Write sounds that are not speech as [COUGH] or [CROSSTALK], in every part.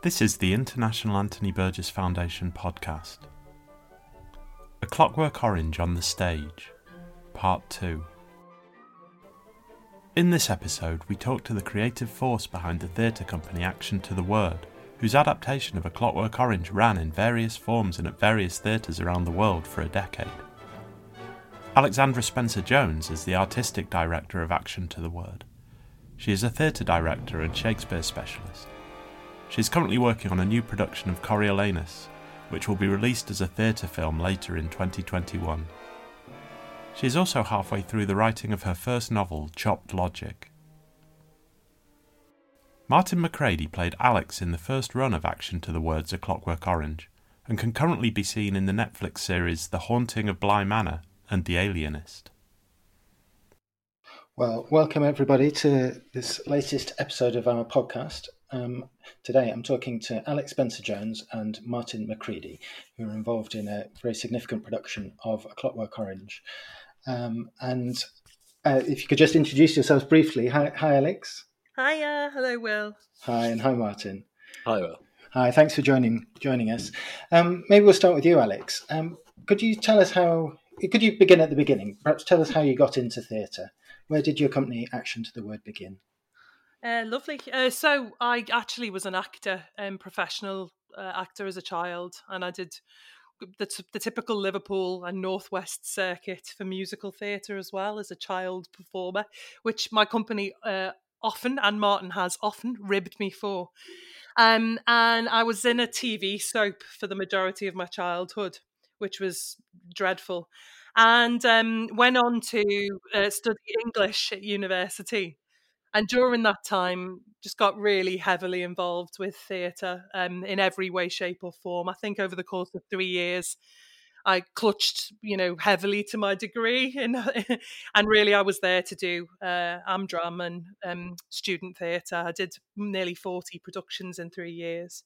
This is the International Anthony Burgess Foundation podcast. A Clockwork Orange on the Stage, Part 2. In this episode, we talk to the creative force behind the theatre company Action to the Word, whose adaptation of A Clockwork Orange ran in various forms and at various theatres around the world for a decade. Alexandra Spencer Jones is the artistic director of Action to the Word. She is a theatre director and Shakespeare specialist. She is currently working on a new production of Coriolanus, which will be released as a theatre film later in 2021. She is also halfway through the writing of her first novel, Chopped Logic. Martin McCreadie played Alex in the first run of Action to the Words A Clockwork Orange, and can currently be seen in the Netflix series The Haunting of Bly Manor and The Alienist. Well, welcome everybody to this latest episode of our podcast. Um, today I'm talking to Alex Spencer Jones and Martin McCreadie, who are involved in a very significant production of A Clockwork Orange. Um, and uh, if you could just introduce yourselves briefly. Hi, hi Alex. Hiya. Hello, Will. Hi, and hi, Martin. Hi, Will. Hi, thanks for joining joining us. Um, maybe we'll start with you, Alex. Um, could you tell us how could you begin at the beginning? Perhaps tell us how you got into theatre. Where did your company Action to the Word begin? Uh, lovely. Uh, so I actually was an actor, um, professional uh, actor as a child, and I did the, t- the typical Liverpool and Northwest circuit for musical theatre as well as a child performer, which my company uh, often and Martin has often ribbed me for. Um, and I was in a TV soap for the majority of my childhood which was dreadful. And um, went on to uh, study English at university. And during that time, just got really heavily involved with theatre um, in every way, shape, or form. I think over the course of three years, I clutched, you know, heavily to my degree, in, [LAUGHS] and really, I was there to do uh, Amdram and um, student theatre. I did nearly forty productions in three years,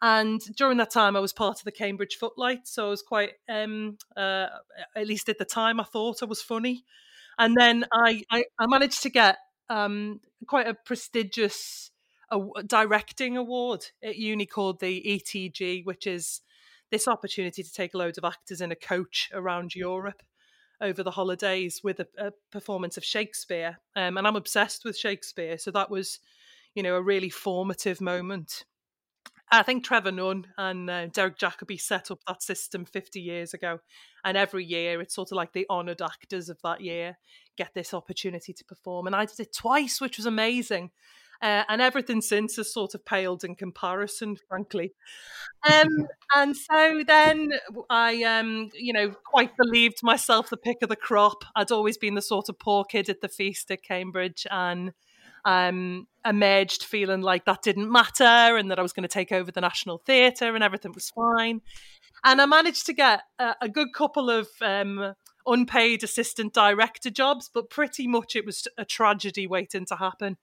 and during that time, I was part of the Cambridge Footlights, so I was quite, um, uh, at least at the time, I thought I was funny. And then I, I, I managed to get um, quite a prestigious directing award at uni called the ETG, which is this opportunity to take loads of actors in a coach around Europe over the holidays with a, a performance of Shakespeare. Um, and I'm obsessed with Shakespeare, so that was, you know, a really formative moment I think Trevor Nunn and uh, Derek Jacobi set up that system 50 years ago. And every year, it's sort of like the honoured actors of that year get this opportunity to perform. And I did it twice, which was amazing. Uh, and everything since has sort of paled in comparison, frankly. Um, [LAUGHS] and so then I, um, you know, quite believed myself the pick of the crop. I'd always been the sort of poor kid at the feast at Cambridge, and um, emerged feeling like that didn't matter and that I was going to take over the National Theatre and everything was fine. And I managed to get a, a good couple of um, unpaid assistant director jobs, but pretty much it was a tragedy waiting to happen.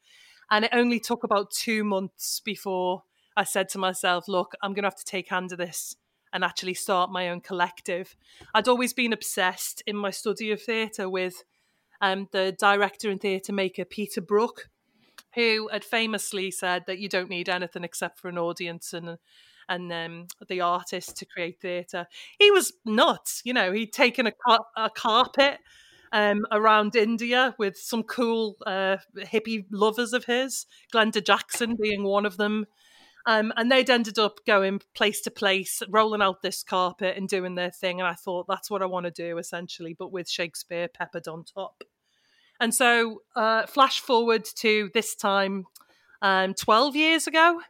And it only took about two months before I said to myself, look, I'm going to have to take hand of this and actually start my own collective. I'd always been obsessed in my study of theatre with um, the director and theatre maker Peter Brook, who had famously said that you don't need anything except for an audience and and um, the artist to create theatre. He was nuts, you know. He'd taken a, car- a carpet um, around India with some cool uh, hippie lovers of his, Glenda Jackson being one of them. Um, and they'd ended up going place to place, rolling out this carpet and doing their thing. And I thought that's what I want to do essentially, but with Shakespeare peppered on top. And so, uh, flash forward to this time um, 12 years ago,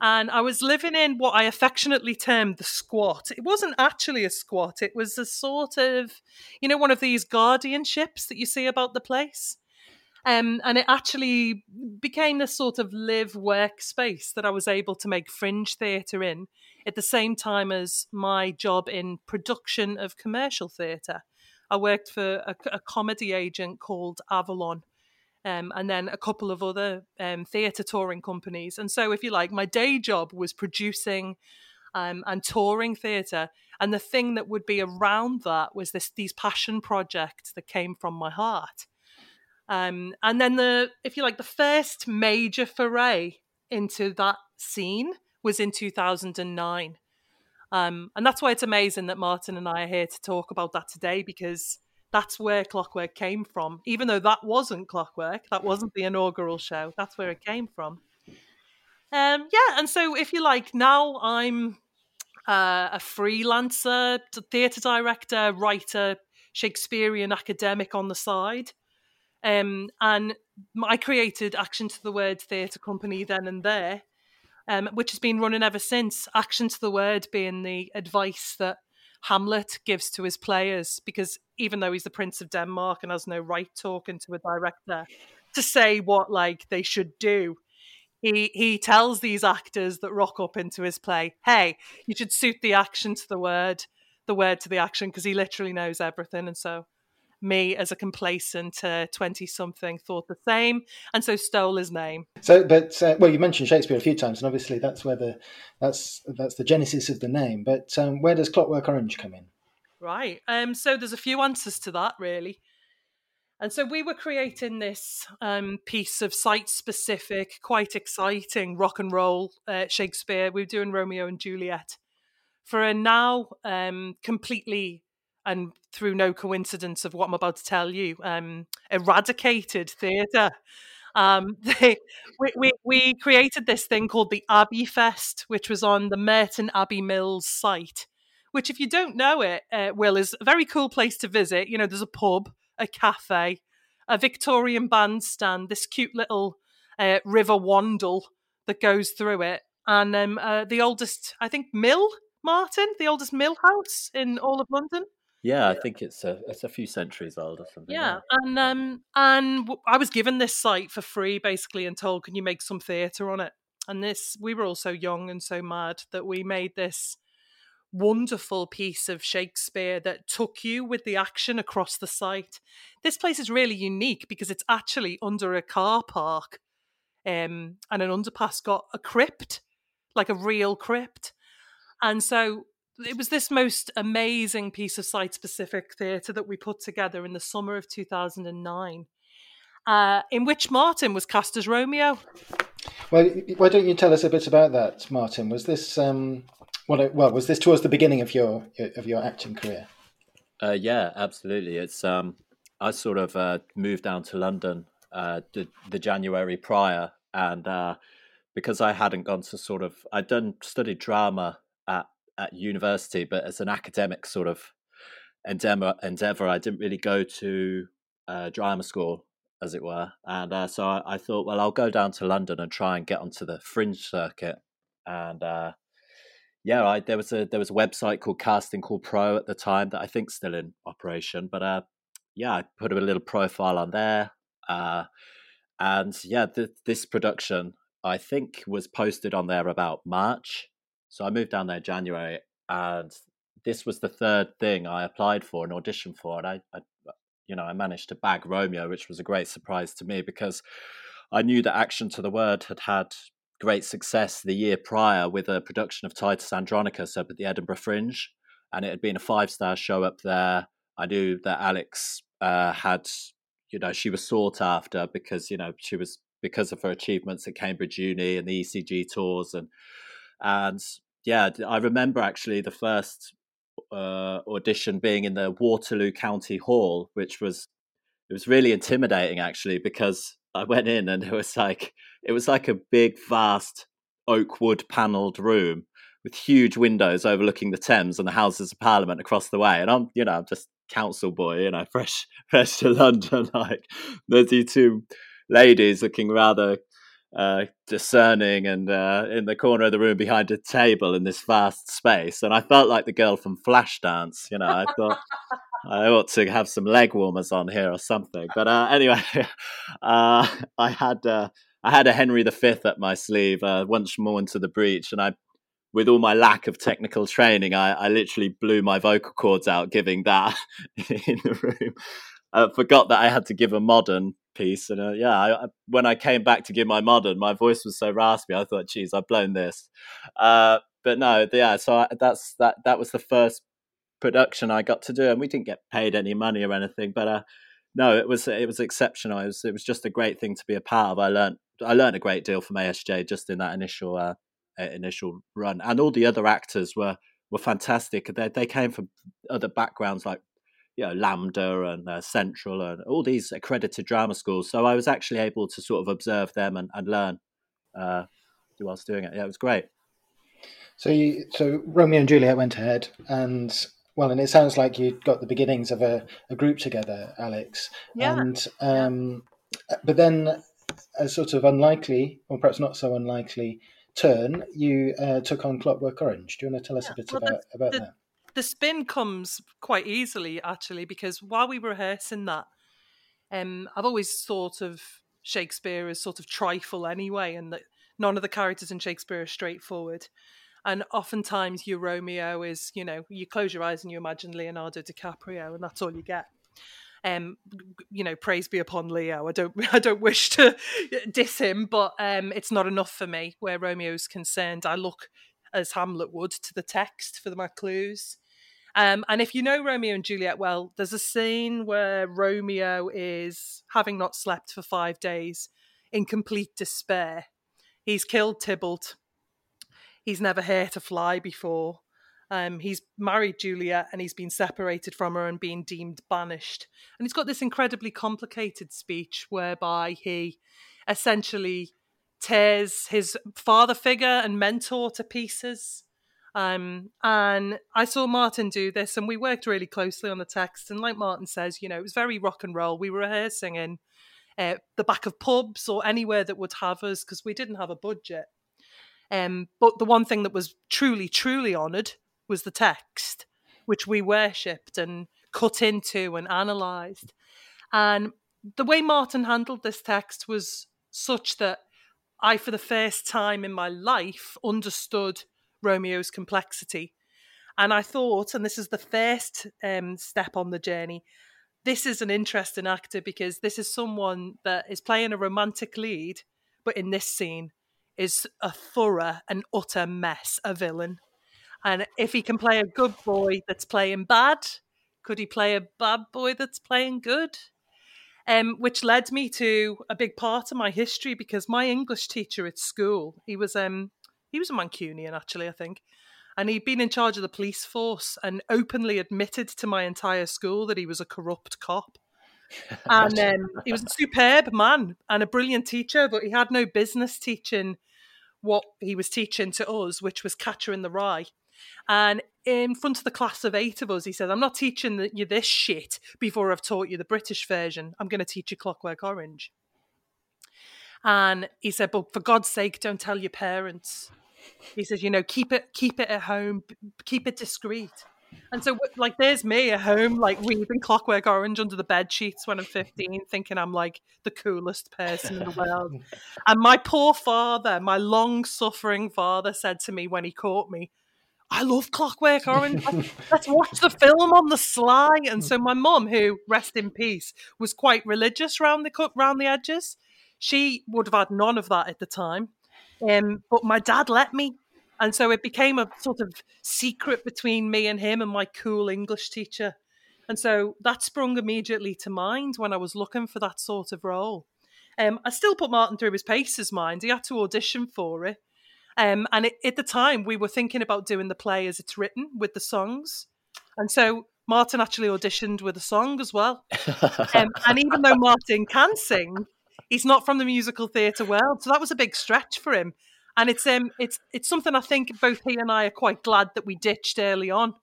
and I was living in what I affectionately termed the squat. It wasn't actually a squat, it was a sort of, you know, one of these guardianships that you see about the place. Um, and it actually became this sort of live work space that I was able to make fringe theatre in at the same time as my job in production of commercial theatre. I worked for a, a comedy agent called Avalon. Um, and then a couple of other um, theatre touring companies. And so, if you like, my day job was producing um, and touring theatre. And the thing that would be around that was this these passion projects that came from my heart. Um, and then the, if you like, the first major foray into that scene was in 2009. Um, and that's why it's amazing that Martin and I are here to talk about that today because that's where Clockwork came from. Even though that wasn't Clockwork, that wasn't the inaugural show, that's where it came from. Um, yeah, and so if you like, now I'm uh, a freelancer, theatre director, writer, Shakespearean academic on the side. Um, and I created Action to the Word Theatre Company then and there, um, which has been running ever since. Action to the Word being the advice that Hamlet gives to his players, because even though he's the Prince of Denmark and has no right talking to a director to say what like they should do, he he tells these actors that rock up into his play, "Hey, you should suit the action to the word, the word to the action," because he literally knows everything. And so, me as a complacent twenty uh, something thought the same, and so stole his name. So, but uh, well, you mentioned Shakespeare a few times, and obviously that's where the that's that's the genesis of the name. But um, where does Clockwork Orange come in? Right. Um. So there's a few answers to that, really. And so we were creating this um, piece of site specific, quite exciting rock and roll uh, Shakespeare. We were doing Romeo and Juliet for a now um, completely and through no coincidence of what I'm about to tell you, um, eradicated theatre. Um, [LAUGHS] we, we, we created this thing called the Abbey Fest, which was on the Merton Abbey Mills site. Which, if you don't know it, uh, Will, is a very cool place to visit. You know, there's a pub a cafe, a Victorian bandstand, this cute little uh, river wandle that goes through it, and um, uh, the oldest, I think, mill, Martin, the oldest mill house in all of London. Yeah, I think it's a it's a few centuries old or something. Yeah, yeah. and um and I was given this site for free basically and told, can you make some theatre on it? And this we were all so young and so mad that we made this wonderful piece of Shakespeare that took you with the action across the site. This place is really unique because it's actually under a car park, um, and an underpass got a crypt, like a real crypt. And so it was this most amazing piece of site specific theatre that we put together in the summer of 2009, uh, in which Martin was cast as Romeo. Well, why don't you tell us a bit about that, Martin? Was this um, well, well, was this towards the beginning of your of your acting career? Uh, yeah, absolutely. It's um, I sort of uh, moved down to London uh, the, the January prior, and uh, because I hadn't gone to sort of I'd done studied drama at at university, but as an academic sort of endeavor, endeavor I didn't really go to uh, drama school, as it were, and uh, so I, I, thought, well, I'll go down to London and try and get onto the fringe circuit, and uh, yeah, I, there was a there was a website called Casting Call Pro at the time that I think's still in operation. But uh, yeah, I put a little profile on there, uh, and yeah, th- this production I think was posted on there about March. So I moved down there in January, and this was the third thing I applied for and auditioned for, and I, I you know, I managed to bag Romeo, which was a great surprise to me because I knew that Action to the Word had had great success the year prior with a production of Titus Andronicus up at the Edinburgh Fringe, and it had been a five star show up there. I knew that Alex uh, had, you know, she was sought after because you know she was because of her achievements at Cambridge Uni and the ETG tours and and yeah, I remember actually the first uh, audition being in the Waterloo County Hall, which was it was really intimidating actually because I went in and it was like it was like a big, vast oak wood panelled room with huge windows overlooking the Thames and the Houses of Parliament across the way. And I'm, you know, I'm just council boy, you know, [LAUGHS] fresh, fresh to London. [LAUGHS] Like there's these two ladies looking rather uh, discerning and uh, in the corner of the room behind a table in this vast space. And I felt like the girl from Flashdance. You know, I thought I ought to have some leg warmers on here or something. But uh, anyway, [LAUGHS] uh, I had uh, I had a Henry V at my sleeve uh, once more into the breach, and I, with all my lack of technical training, I, I literally blew my vocal cords out giving that [LAUGHS] in the room. I forgot that I had to give a modern piece, and uh, yeah, I, when I came back to give my modern, my voice was so raspy. I thought, "Geez, I've blown this." Uh, but no, yeah. So I, that's that. That was the first production I got to do, and we didn't get paid any money or anything, but uh, no, it was it was exceptional. It was it was just a great thing to be a part of. I learned I learned a great deal from ASJ just in that initial uh, initial run, and all the other actors were were fantastic. They they came from other backgrounds like you know LAMDA and uh, Central and all these accredited drama schools. So I was actually able to sort of observe them and, and learn uh, whilst doing it. Yeah, it was great. So you, so Romeo and Juliet went ahead, and well, and it sounds like you got the beginnings of a, a group together, Alex. Yeah. And um, but then a sort of unlikely, or perhaps not so unlikely, turn, you uh, took on Clockwork Orange. Do you want to tell us Yeah, a bit well, about about the- that? The spin comes quite easily actually because while we were rehearsing that um i've always thought of shakespeare as sort of trifle anyway and that none of the characters in shakespeare are straightforward. And oftentimes your romeo is you know you close your eyes and you imagine leonardo dicaprio and that's all you get. Um you know praise be upon leo. I don't [LAUGHS] i don't wish to diss him but um it's not enough for me where romeo's concerned. I look as hamlet would to the text for my clues um, and if you know Romeo and Juliet well, there's a scene where Romeo is having not slept for five days in complete despair. He's killed Tybalt. He's never here to fly before. Um, he's married Juliet and he's been separated from her and being deemed banished. And he's got this incredibly complicated speech whereby he essentially tears his father figure and mentor to pieces. Um, and I saw Martin do this, and we worked really closely on the text. And like Martin says, you know, it was very rock and roll. We were rehearsing in uh, the back of pubs or anywhere that would have us because we didn't have a budget. Um, but the one thing that was truly, truly honoured was the text, which we worshipped and cut into and analysed. And the way Martin handled this text was such that I, for the first time in my life, understood Romeo's complexity. And I thought, and this is the first um, step on the journey, this is an interesting actor because this is someone that is playing a romantic lead, but in this scene is a thorough and utter mess, a villain. And if he can play a good boy that's playing bad, could he play a bad boy that's playing good? Um, which led me to a big part of my history because my English teacher at school, he was um he was a Mancunian actually, I think, and he'd been in charge of the police force and openly admitted to my entire school that he was a corrupt cop. And um, he was a superb man and a brilliant teacher, but he had no business teaching what he was teaching to us, which was Catcher in the Rye. And in front of the class of eight of us, he said, I'm not teaching you this shit before I've taught you the British version. I'm going to teach you Clockwork Orange. And he said, but for God's sake, don't tell your parents. He says, you know, keep it, keep it at home, keep it discreet. And so, like, there's me at home, like reading Clockwork Orange under the bed sheets when I'm 15, thinking I'm like the coolest person in the world. [LAUGHS] And my poor father, my long suffering father, said to me when he caught me, I love Clockwork Orange. Let's- watch the film on the sly. And so my mum, who rest in peace, was quite religious round the cut round the edges. She would have had none of that at the time. Um, but my dad let me. And so it became a sort of secret between me and him and my cool English teacher. And so that sprung immediately to mind when I was looking for that sort of role. Um, I still put Martin through his paces mind. He had to audition for it. Um, and it, at the time, we were thinking about doing the play as it's written with the songs. And so Martin actually auditioned with a song as well. [LAUGHS] Um, and even though Martin can sing, he's not from the musical theatre world. So that was a big stretch for him. And it's um it's it's something I think both he and I are quite glad that we ditched early on.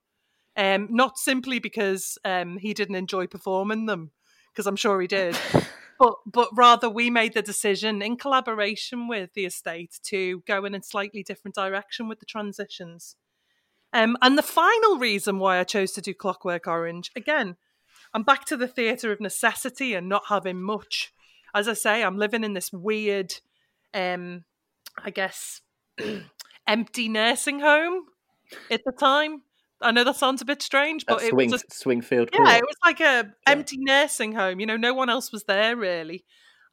Um, not simply because um, he didn't enjoy performing them, because I'm sure he did, [LAUGHS] but but rather we made the decision in collaboration with the estate to go in a slightly different direction with the transitions. Um, and the final reason why I chose to do Clockwork Orange again, I'm back to the theatre of necessity and not having much. As I say, I'm living in this weird, um, I guess, [CLEARS THROAT] empty nursing home at the time. I know that sounds a bit strange, but it Swing, was a Swingfield yeah, Court. it was like a empty nursing home. You know, no one else was there really,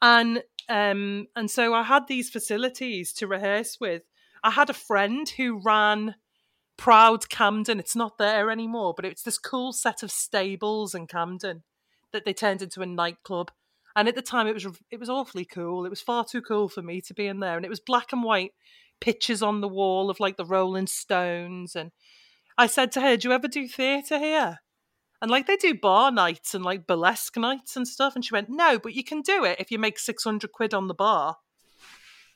and um, and so I had these facilities to rehearse with. I had a friend who ran Proud Camden. It's not there anymore, but it's this cool set of stables in Camden that they turned into a nightclub. And at the time, it was it was awfully cool. It was far too cool for me to be in there, and it was black and white pictures on the wall of like the Rolling Stones. And I said to her, Do you ever do theatre here? And like they do bar nights and like burlesque nights and stuff. And she went, No, but you can do it if you make 600 quid on the bar.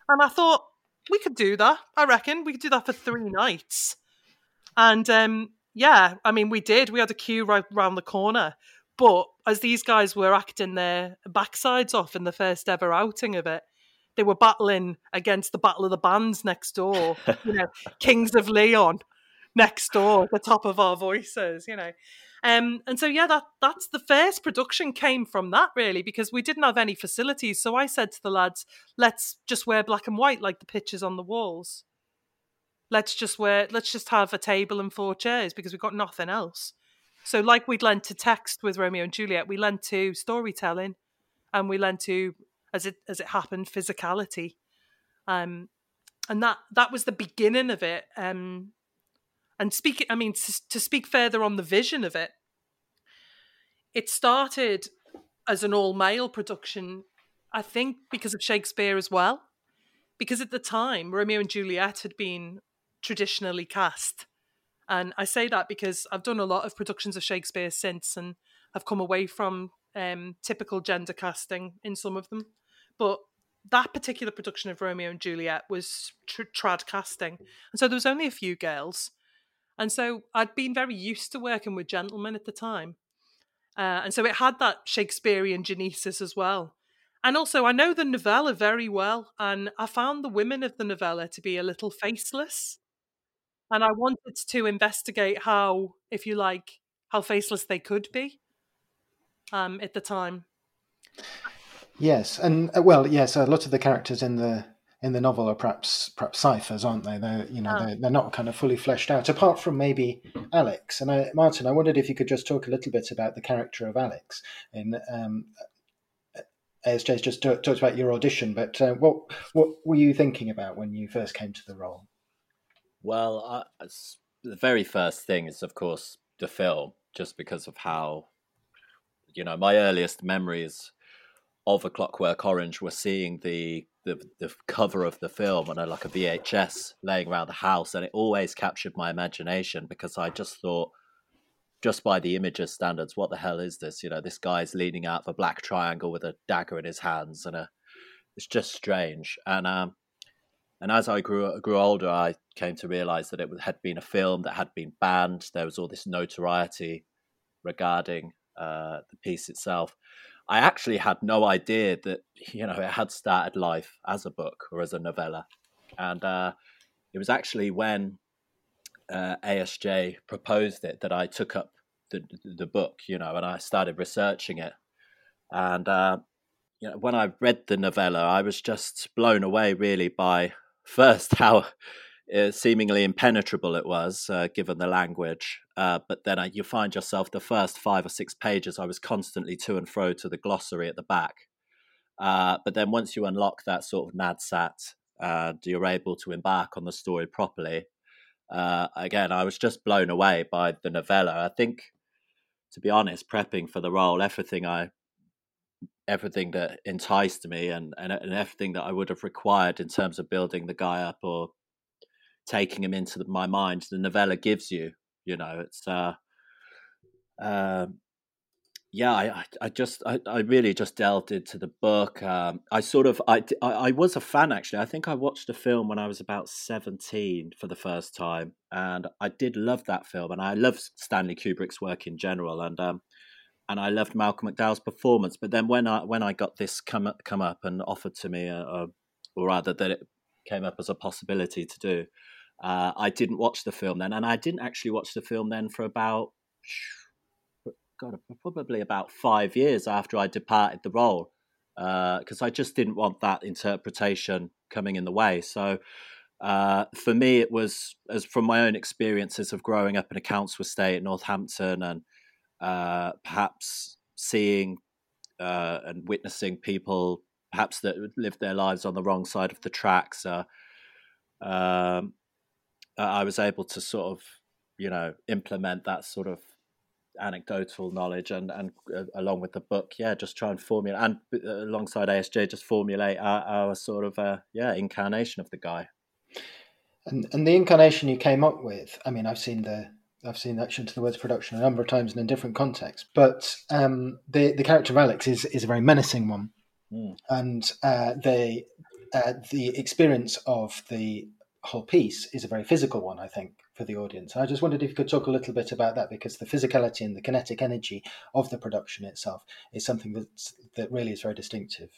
And I thought, we could do that. I reckon we could do that for three nights. And um, yeah, I mean, we did. We had a queue right round the corner. But as these guys were acting their backsides off in the first ever outing of it, they were battling against the Battle of the Bands next door, you know, [LAUGHS] Kings of Leon next door, at the top of our voices, you know. Um, and so yeah, that that's the first production came from that really because we didn't have any facilities. So I said to the lads, let's just wear black and white like the pictures on the walls. Let's just wear let's just have a table and four chairs because we've got nothing else. So like we'd lent to text with Romeo and Juliet, we lent to storytelling and we lent to as it as it happened, physicality. Um and that that was the beginning of it. Um and speak i mean to, to speak further on the vision of it it started as an all male production i think because of shakespeare as well because at the time romeo and juliet had been traditionally cast and i say that because i've done a lot of productions of shakespeare since and i've come away from um, typical gender casting in some of them but that particular production of romeo and juliet was tr- trad casting and so there was only a few girls and so I'd been very used to working with gentlemen at the time. Uh, and so it had that Shakespearean genesis as well. And also, I know the novella very well, and I found the women of the novella to be a little faceless. And I wanted to investigate how, if you like, how faceless they could be um, at the time. Yes, and uh, well, yes, a lot of the characters in the in the novel are perhaps perhaps ciphers, aren't they? They're you know oh. they're, they're not kind of fully fleshed out. Apart from maybe Alex and I, Martin, I wondered if you could just talk a little bit about the character of Alex. In um, ASJ's just talked about your audition, but uh, what what were you thinking about when you first came to the role? Well, uh, the very first thing is, of course, the film, just because of how you know my earliest memories of a Clockwork Orange were seeing the the the cover of the film on a, like a VHS laying around the house, and it always captured my imagination because I just thought, just by the images standards, what the hell is this? You know, this guy's leaning out of a black triangle with a dagger in his hands, and a it's just strange. And um, and as I grew grew older, I came to realize that it had been a film that had been banned. There was all this notoriety regarding uh, the piece itself. I actually had no idea that you know it had started life as a book or as a novella, and uh, it was actually when uh, ASJ proposed it that I took up the the book, you know, and I started researching it, and uh, you know when I read the novella, I was just blown away really by first [LAUGHS] how uh, seemingly impenetrable it was, uh, given the language. Uh, but then uh, you find yourself the first five or six pages, I was constantly to and fro to the glossary at the back. Uh, but then once you unlock that sort of NADSAT, and you're able to embark on the story properly. Again, I was just blown away by the novella. I think, to be honest, prepping for the role, everything I everything that enticed me and, and, and everything that I would have required in terms of building the guy up or taking him into the, my mind the novella gives you you know it's uh um yeah, I, I just, I, I really just delved into the book. Um, I sort of, I, I, I was a fan actually. I think I watched the film when I was about seventeen for the first time, and I did love that film, and I love Stanley Kubrick's work in general, and um, and I loved Malcolm McDowell's performance. But then when I when I got this come up, come up and offered to me, uh, uh, or rather that it came up as a possibility to do, uh, I didn't watch the film then, and I didn't actually watch the film then for about, God, probably about five years after I departed the role, because uh, I just didn't want that interpretation coming in the way. So. Uh, for me, it was as from my own experiences of growing up in a council estate at Northampton, and uh, perhaps seeing uh, and witnessing people perhaps that lived their lives on the wrong side of the tracks. Uh, um, I was able to sort of, you know, implement that sort of anecdotal knowledge and and uh, along with the book, yeah, just try and formulate and uh, alongside ASJ, just formulate our, our sort of uh, yeah incarnation of the guy. And and the incarnation you came up with, I mean, I've seen the I've seen action to the words production a number of times and in different contexts, but um, the the character of Alex is is a very menacing one, mm. and uh, the uh, the experience of the whole piece is a very physical one, I think, for the audience. I just wondered if you could talk a little bit about that because the physicality and the kinetic energy of the production itself is something that's, that really is very distinctive.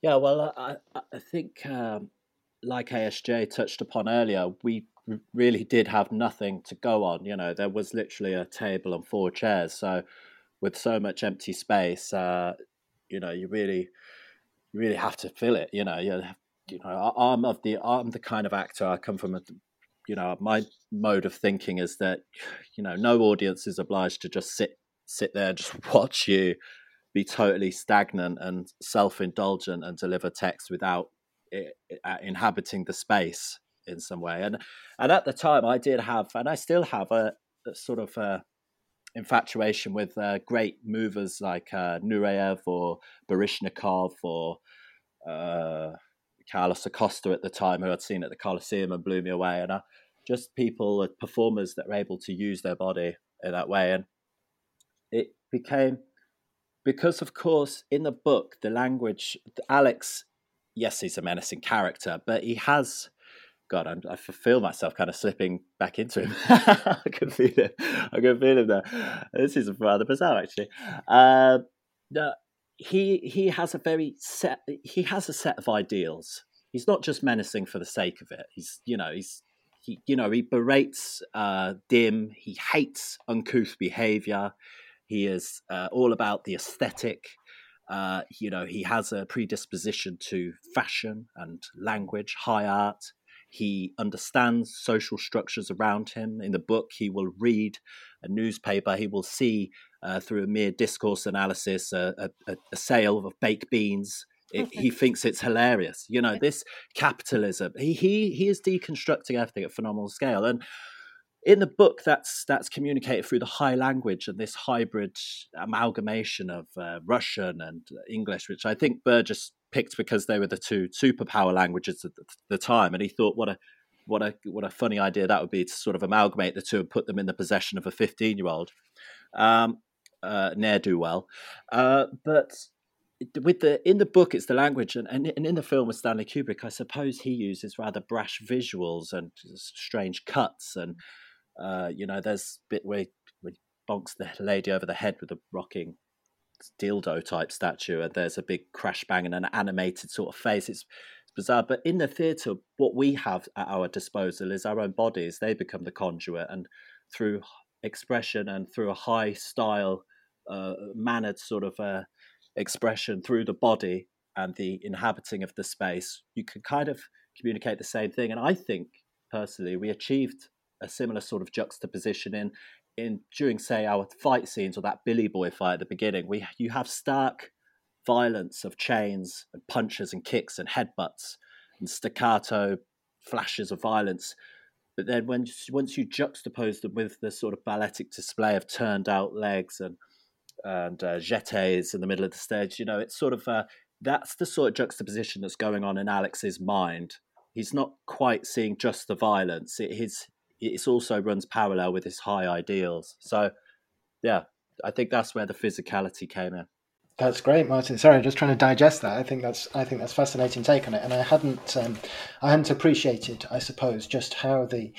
Yeah, well, I, I think, um, like ASJ touched upon earlier, we really did have nothing to go on. You know, there was literally a table and four chairs. So, with so much empty space, uh, you know, you really, you really have to fill it. You know, you, you know, I'm of the I'm the kind of actor. I come from a, you know, my mode of thinking is that, you know, no audience is obliged to just sit sit there and just [LAUGHS] watch you be totally stagnant and self-indulgent and deliver text without it, uh, inhabiting the space in some way. And and at the time, I did have, and I still have a, a sort of a infatuation with uh, great movers like uh, Nureyev or Baryshnikov or uh, Carlos Acosta at the time, who I'd seen at the Coliseum and blew me away. And uh, just people, uh, performers that are able to use their body in that way. And it became because, of course, in the book, the language, Alex, yes, he's a menacing character, but he has. God, I'm, i feel myself kind of slipping back into him. [LAUGHS] I can feel it. I can feel him there. This is rather bizarre, actually. Uh, he he has a very set. He has a set of ideals. He's not just menacing for the sake of it. He's you know he's he you know he berates uh, dim. He hates uncouth behavior. He is uh, all about the aesthetic. Uh, you know, he has a predisposition to fashion and language, high art. He understands social structures around him. In the book, he will read a newspaper. He will see uh, through a mere discourse analysis a, a, a sale of baked beans. It, he thinks it's hilarious. You know, this capitalism. He he he is deconstructing everything at phenomenal scale, and in the book that's that's communicated through the high language and this hybrid amalgamation of uh, Russian and English, which I think Burgess picked because they were the two superpower languages at the time, and he thought what a what a what a funny idea that would be to sort of amalgamate the two and put them in the possession of a fifteen year old um, uh, ne'er do well, uh, but with the in the book it's the language and, and, in the film with stanley kubrick i suppose he uses rather brash visuals and strange cuts and uh, you know, there's a bit where he, where he bonks the lady over the head with a rocking dildo type statue, and there's a big crash bang and an animated sort of face. It's, bizarre. But in the theatre, what we have at our disposal is our own bodies. They become the conduit, and through expression and through a high style, uh, mannered sort of uh, expression through the body and the inhabiting of the space, you can kind of communicate the same thing. And I think personally, we achieved a similar sort of juxtaposition in in during say our fight scenes or that Billy Boy fight at the beginning. We you have stark violence of chains and punches and kicks and headbutts and staccato flashes of violence. But then when once you juxtapose them with the sort of balletic display of turned out legs and and uh, jetés in the middle of the stage, you know, it's sort of uh, that's the sort of juxtaposition that's going on in Alex's mind. He's not quite seeing just the violence. It, his it also runs parallel with his high ideals. So, yeah, I think that's where the physicality came in. That's great, Martin. Sorry, I'm just trying to digest that. I think that's I think that's fascinating take on it, and I hadn't um, I hadn't appreciated, I suppose, just how the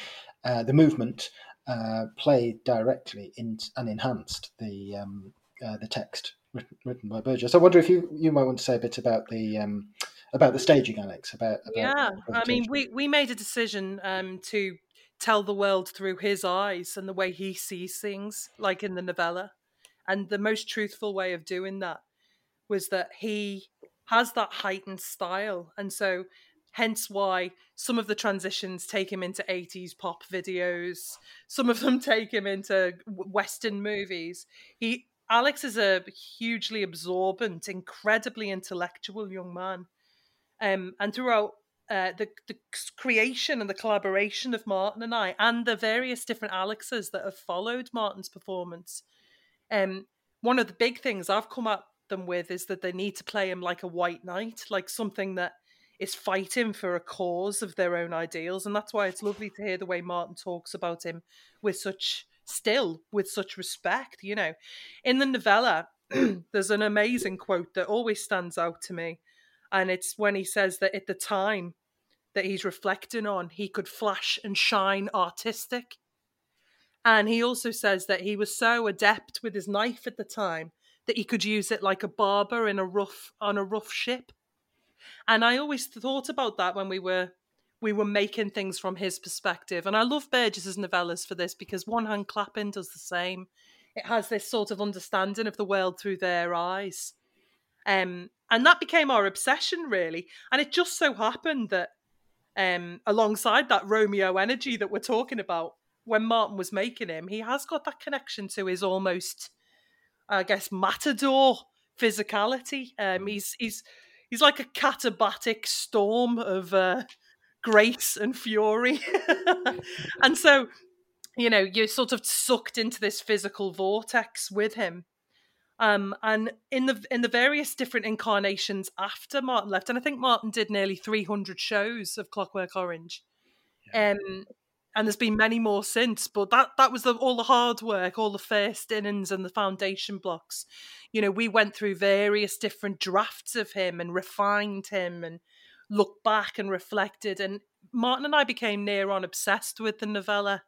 uh, the movement uh, played directly in and enhanced the um, uh, the text written, written, by Burgess. I wonder if you you might want to say a bit about the um, about the staging, Alex. About, about yeah, I mean, we we made a decision um, to tell the world through his eyes and the way he sees things, like in the novella. And the most truthful way of doing that was that he has that heightened style. And so, hence why some of the transitions take him into 80s pop videos, some of them [LAUGHS] take him into Western movies. He Alex is a hugely absorbent, incredibly intellectual young man. Um, and throughout uh, the, the creation and the collaboration of Martin and I, and the various different Alexes that have followed Martin's performance. Um, one of the big things I've come at them with is that they need to play him like a white knight, like something that is fighting for a cause of their own ideals, and that's why it's lovely to hear the way Martin talks about him with such still with such respect. You know, in the novella, [CLEARS THROAT] there's an amazing quote that always stands out to me, and it's when he says that at the time that he's reflecting on, he could flash and shine artistic. And he also says that he was so adept with his knife at the time that he could use it like a barber in a rough on a rough ship. And I always thought about that when we were we were making things from his perspective. And I love Burgess's novellas for this because One Hand Clapping does the same. It has this sort of understanding of the world through their eyes. Um, and that became our obsession, really. And it just so happened that um, alongside that Romeo energy that we're talking about, when Martin was making him, he has got that connection to his almost, I guess, matador physicality. Um, mm. he's he's he's like a katabatic storm of uh, grace and fury, [LAUGHS] and so you know you're sort of sucked into this physical vortex with him. Um, and in the in the various different incarnations after Martin left, and I think Martin did nearly 300 shows of Clockwork Orange, yeah. um, and there's been many more since. But that that was the, all the hard work, all the first innings and the foundation blocks. You know, we went through various different drafts of him and refined him and looked back and reflected. And Martin and I became near on obsessed with the novella.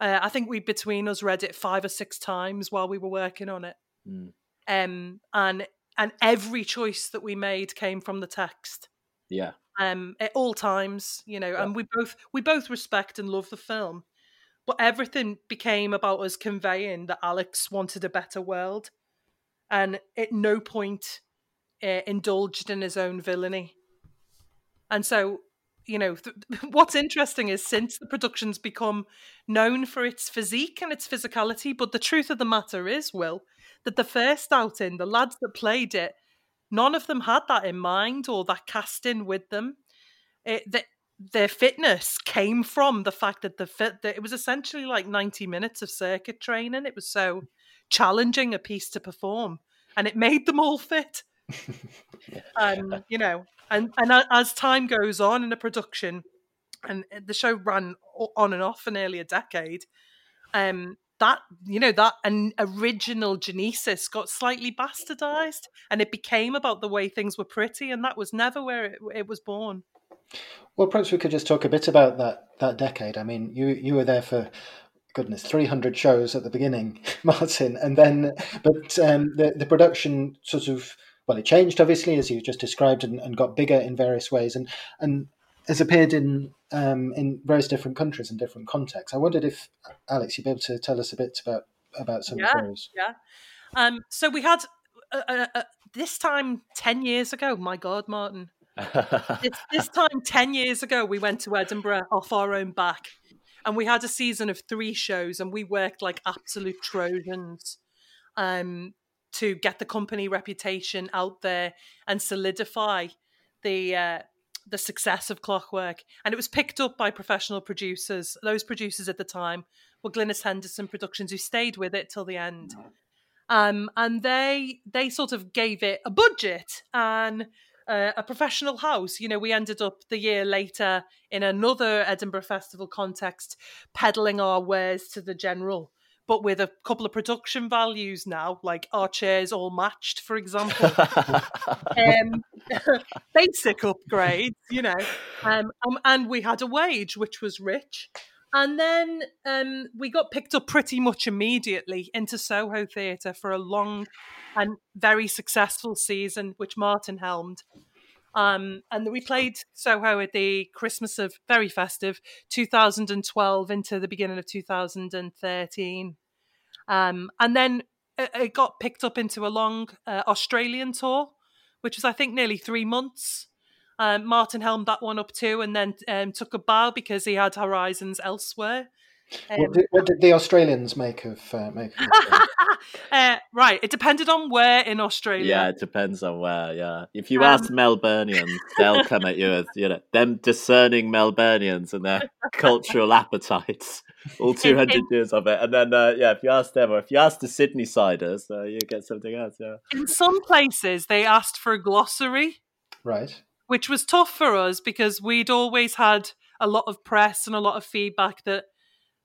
Uh, I think we between us read it five or six times while we were working on it. Mm. Um, and and every choice that we made came from the text. Yeah. Um, at all times, you know, yeah. and we both we both respect and love the film, but everything became about us conveying that Alex wanted a better world, and at no point uh, indulged in his own villainy. And so you know, th- [LAUGHS] what's interesting is since the production's become known for its physique and its physicality, but the truth of the matter is, Will, that the first outing, the lads that played it, none of them had that in mind or that casting with them. It, the, their fitness came from the fact that the fit that it was essentially like 90 minutes of circuit training. It was so challenging a piece to perform, and it made them all fit. [LAUGHS] um, you know, and and as time goes on in the production, and the show ran on and off for nearly a decade, um, that you know that an original genesis got slightly bastardized, and it became about the way things were pretty, and that was never where it, it was born. Well, perhaps we could just talk a bit about that that decade. I mean, you you were there for goodness, 300 shows at the beginning, [LAUGHS] Martin, and then, but um, the the production sort of well, it changed obviously as you just described and, and got bigger in various ways, and and has appeared in um, in various different countries and different contexts. I wondered if Alex, you'd be able to tell us a bit about about some yeah, of those. Yeah. Um, so we had uh, uh, uh, this time ten years ago. My God, Martin. [LAUGHS] this, this time ten years ago, we went to Edinburgh off our own back, and we had a season of three shows, and we worked like absolute Trojans. Um, to get the company reputation out there and solidify the uh, the success of Clockwork. And it was picked up by professional producers. Those producers at the time were Glynis Henderson Productions, who stayed with it till the end. Um, and they they sort of gave it a budget and uh, a professional house. You know, we ended up the year later in another Edinburgh Festival context, peddling our wares to the general but with a couple of production values now, like our chairs all matched, for example. [LAUGHS] um, [LAUGHS] basic upgrades, you know. Um, um, and we had a wage which was rich. And then um, we got picked up pretty much immediately into Soho Theatre for a long and very successful season, which Martin helmed. Um, and we played Soho at the Christmas of very festive 2012 into the beginning of 2013. Um, and then it, it, got picked up into a long uh, Australian tour, which was, I think, nearly three months. Um, Martin helmed that one up too, and then um, took a bow because he had horizons elsewhere. Um, what, did, what, did, the Australians make of uh, make? Of [LAUGHS] uh, right, it depended on where in Australia. Yeah, it depends on where. Yeah, if you um, ask Melburnians, they'll come at you as you know them discerning Melburnians and their cultural appetites, all two hundred [LAUGHS] years of it. And then uh, yeah, if you ask them, or if you ask the Sydney siders, uh, you get something else. Yeah. In some places, they asked for a glossary. Right which was tough for us because we'd always had a lot of press and a lot of feedback that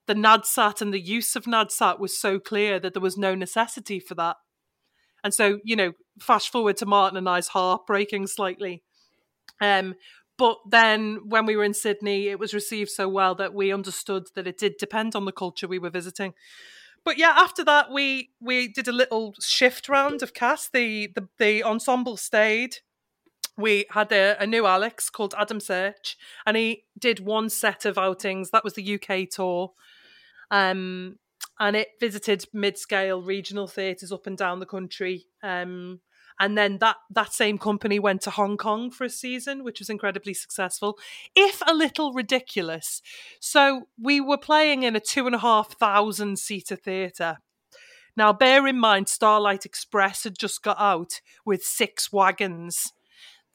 the NADSAT and the use of NADSAT was so clear that there was no necessity for that. And so, you know, fast forward to Martin and I's heartbreaking slightly. Um, but then when we were in Sydney, it was received so well that we understood that it did depend on the culture we were visiting. But yeah, after that, we we did a little shift round of cast. The the, the ensemble stayed. We had a, a new Alex called Adam Search, and he did one set of outings. That was the UK tour. Um, and it visited mid-scale regional theatres up and down the country. Um, and then that that same company went to Hong Kong for a season, which was incredibly successful, if a little ridiculous. So we were playing in a two and a half thousand seater theatre. Now, bear in mind, Starlight Express had just got out with six wagons.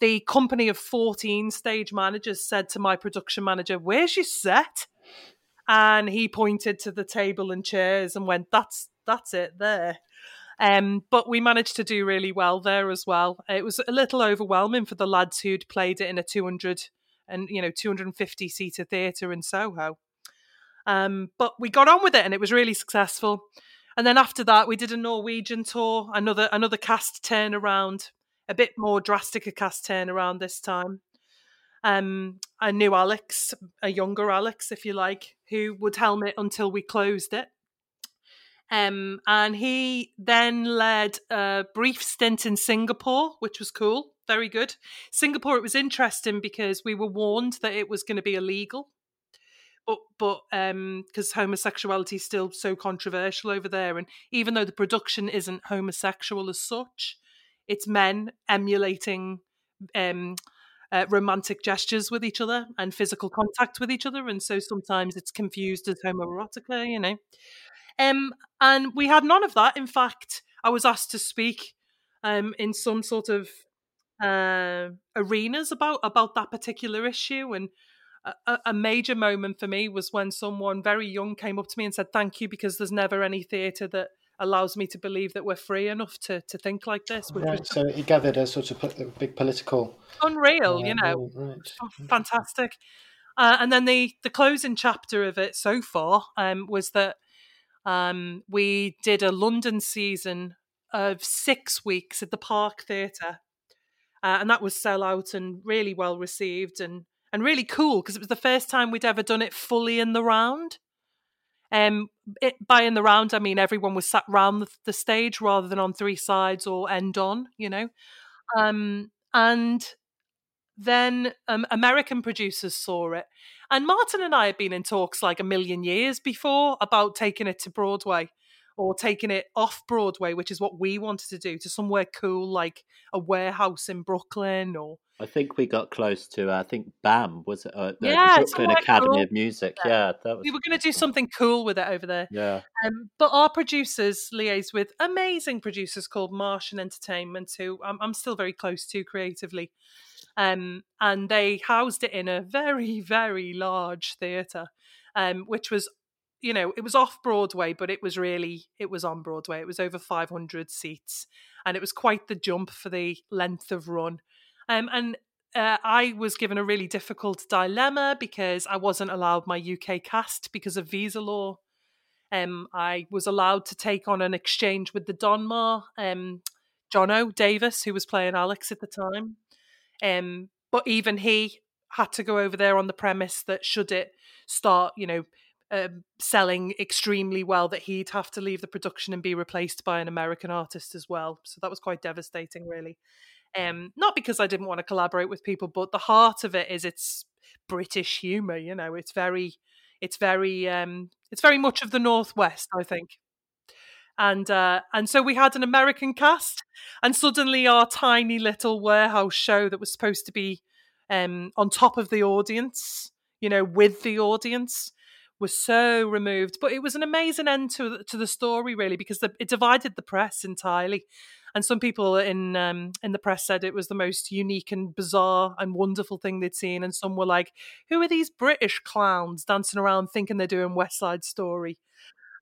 The company of 14 stage managers said to my production manager, Where's your set? And he pointed to the table and chairs and went, "That's that's it there." Um, but we managed to do really well there as well. It was a little overwhelming for the lads who'd played it in a 200 and you know 250 seater theatre in Soho. Um, but we got on with it and it was really successful. And then after that, we did a Norwegian tour, another another cast turnaround, a bit more drastic a cast turnaround this time um, a new Alex, a younger Alex, if you like, who would helm it until we closed it. Um, and he then led a brief stint in Singapore, which was cool, very good. Singapore, it was interesting because we were warned that it was going to be illegal, but but um, because homosexuality is still so controversial over there, and even though the production isn't homosexual as such, it's men emulating um uh, romantic gestures with each other and physical contact with each other, and so sometimes it's confused as homoerotica, you know. Um, and we had none of that. In fact, I was asked to speak um, in some sort of uh, arenas about about that particular issue, and a, a, major moment for me was when someone very young came up to me and said, "Thank you," because there's never any theatre that allows me to believe that we're free enough to to think like this. Right. So it gathered a sort of big political unreal, uh, you know, right. Fantastic. Uh, and then the the closing chapter of it so far um, was that um, we did a London season of six weeks at the Park Theatre, uh, and that was sell out and really well received and and really cool because it was the first time we'd ever done it fully in the round. Um, it, by in the round, I mean everyone was sat round the, the stage rather than on three sides or end on, you know. Um, and then um, American producers saw it. And Martin and I had been in talks like a million years before about taking it to Broadway or taking it off Broadway, which is what we wanted to do, to somewhere cool like a warehouse in Brooklyn or. I think we got close to. Uh, I think BAM was it, uh, the yeah, Brooklyn Academy cool. of Music. Yeah, yeah that was. We were going to do something cool with it over there. Yeah. Um, but our producers liaised with amazing producers called Martian Entertainment, who I'm, I'm still very close to creatively. Um, and they housed it in a very, very large theatre, um, which was, you know, it was off Broadway, but it was really, it was on Broadway. It was over 500 seats, and it was quite the jump for the length of run. Um, and uh, I was given a really difficult dilemma because I wasn't allowed my UK cast because of visa law. Um, I was allowed to take on an exchange with the Donmar, um, Jonno Davies, who was playing Alex at the time. Um, but even he had to go over there on the premise that should it start, you know, um, selling extremely well, that he'd have to leave the production and be replaced by an American artist as well. So that was quite devastating, really. Um, not because I didn't want to collaborate with people, but the heart of it is it's British humour. You know, it's very, it's very, um, it's very much of the Northwest, I think and uh, and so we had an American cast, and suddenly our tiny little warehouse show that was supposed to be um, on top of the audience, you know, with the audience, was so removed. But it was an amazing end to to the story, really, because the, it divided the press entirely. And some people in um, in the press said it was the most unique and bizarre and wonderful thing they'd seen, and some were like, "Who are these British clowns dancing around thinking they're doing West Side Story?"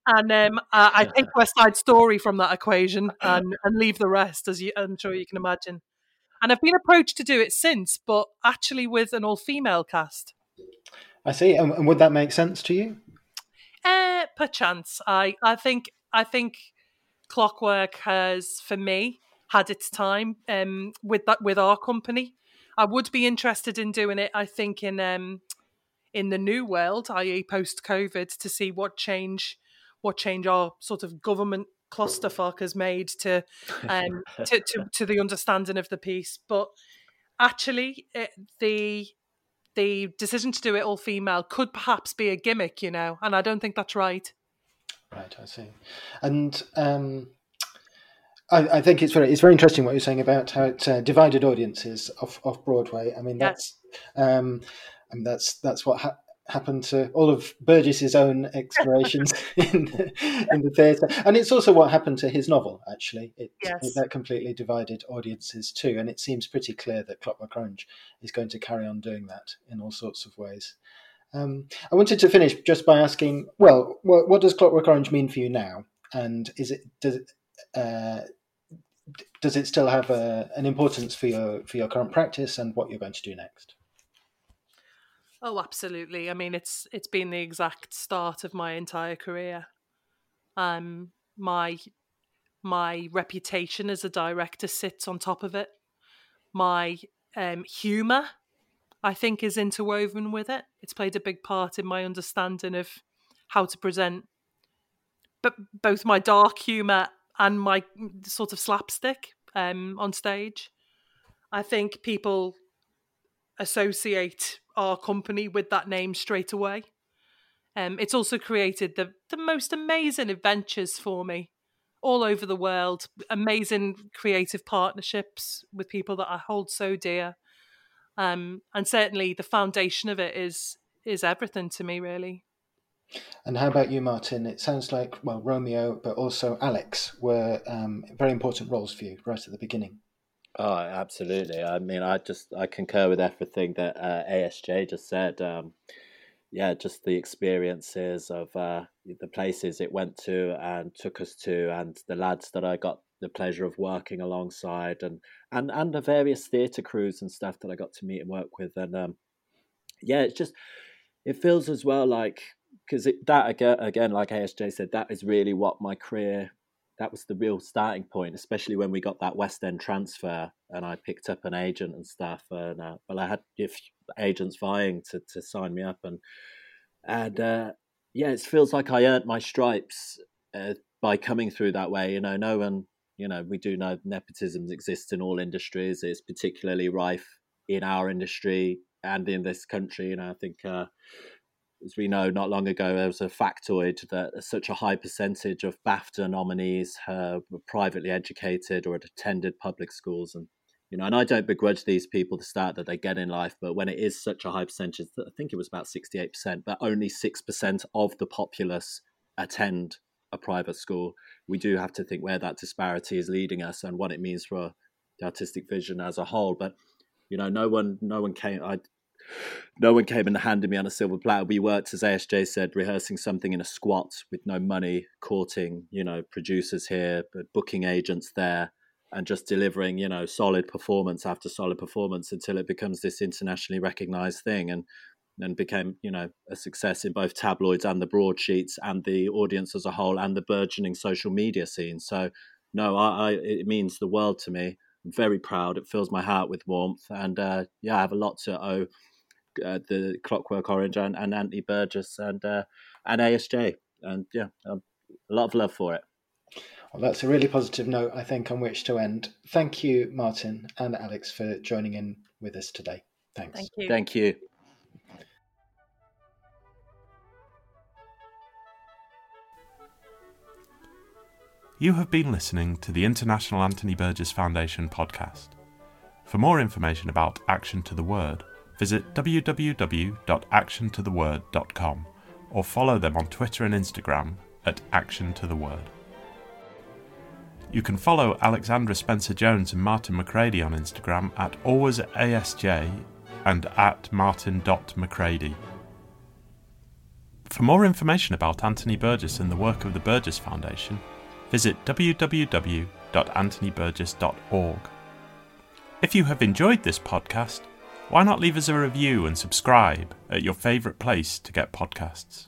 and um, uh, I [LAUGHS] take West Side Story from that equation and, and leave the rest, as you, I'm sure you can imagine. And I've been approached to do it since, but actually with an all female cast. I see. And, and, would that make sense to you? Uh, perchance. I, I think I think Clockwork has, for me, had its time um, with that with our company. I would be interested in doing it. I think in um, in the new world, i.e., post COVID, to see what change what change our sort of government clusterfuck has made to um to, to, [LAUGHS] to the understanding of the piece. But actually, it, the the decision to do it all female could perhaps be a gimmick, you know, and I don't think that's right. Right, I see. And um, I, I, think it's very it's very interesting what you're saying about how it uh, divided audiences off off Broadway. I mean, that's yes. um, I mean that's that's what ha- happened to all of Burgess's own explorations [LAUGHS] in the, in the theatre, and it's also what happened to his novel. Actually, it, yes. it, that completely divided audiences too, and it seems pretty clear that Clockwork Orange is going to carry on doing that in all sorts of ways. Um, I wanted to finish just by asking, well, what, what, does Clockwork Orange mean for you now, and is it does it uh, does it still have a, an importance for your for your current practice and what you're going to do next? Oh, absolutely. I mean, it's it's been the exact start of my entire career. Um, my my reputation as a director sits on top of it. My um, humor, I think, is interwoven with it. It's played a big part in my understanding of how to present, but both my dark humor and my sort of slapstick um, on stage. I think people associate our company with that name straight away. Um, it's also created the the most amazing adventures for me all over the world. Amazing creative partnerships with people that I hold so dear, um, and certainly the foundation of it is is everything to me, really. And how about you, Martin? It sounds like well, Romeo, but also Alex were um, very important roles for you right at the beginning. Oh, absolutely. I mean, I just I concur with everything that uh, ASJ just said. Um, yeah, just the experiences of uh, the places it went to and took us to, and the lads that I got the pleasure of working alongside, and and and the various theatre crews and stuff that I got to meet and work with, and um, yeah, it's just it feels as well like because that again, again, like ASJ said, that is really what my career that was the real starting point, especially when we got that West End transfer and I picked up an agent and stuff. And uh, well, I had if agents vying to to sign me up, and and uh, yeah, it feels like I earned my stripes uh, by coming through that way. You know, no one, you know, we do know nepotism exists in all industries. It's particularly rife in our industry and in this country. Know, I think uh, as we know, not long ago, there was a factoid that such a high percentage of BAFTA nominees uh, were privately educated or had attended public schools. And, you know, and I don't begrudge these people the start that they get in life, but when it is such a high percentage, I think it was about 68%, but only 6% of the populace attend a private school, we do have to think where that disparity is leading us and what it means for the artistic vision as a whole. But you know, no one, no one came. I no one came and handed me on a silver platter. We worked, as ASJ said, rehearsing something in a squat with no money, courting, you know, producers here, but booking agents there, and just delivering, you know, solid performance after solid performance until it becomes this internationally recognized thing and and became, you know, a success in both tabloids and the broadsheets and the audience as a whole and the burgeoning social media scene. So, no, I, I it means the world to me. I'm very proud. It fills my heart with warmth, and uh, yeah, I have a lot to owe uh, the Clockwork Orange and, and Anthony Burgess and uh, and ASJ, and yeah, um, a lot of love for it. Well, that's a really positive note, I think, on which to end. Thank you, Martin and Alex, for joining in with us today. Thanks. Thank you. Thank you. You have been listening to the International Anthony Burgess Foundation podcast. For more information about Action to the Word, visit www.actiontotheword.com or follow them on Twitter and Instagram at Action to the Word. You can follow Alexandra Spencer Jones and Martin McCreadie on Instagram at alwaysasj and at martin.mccready. For more information about Anthony Burgess and the work of the Burgess Foundation, visit www.anthonyburgess.org. If you have enjoyed this podcast, why not leave us a review and subscribe at your favourite place to get podcasts?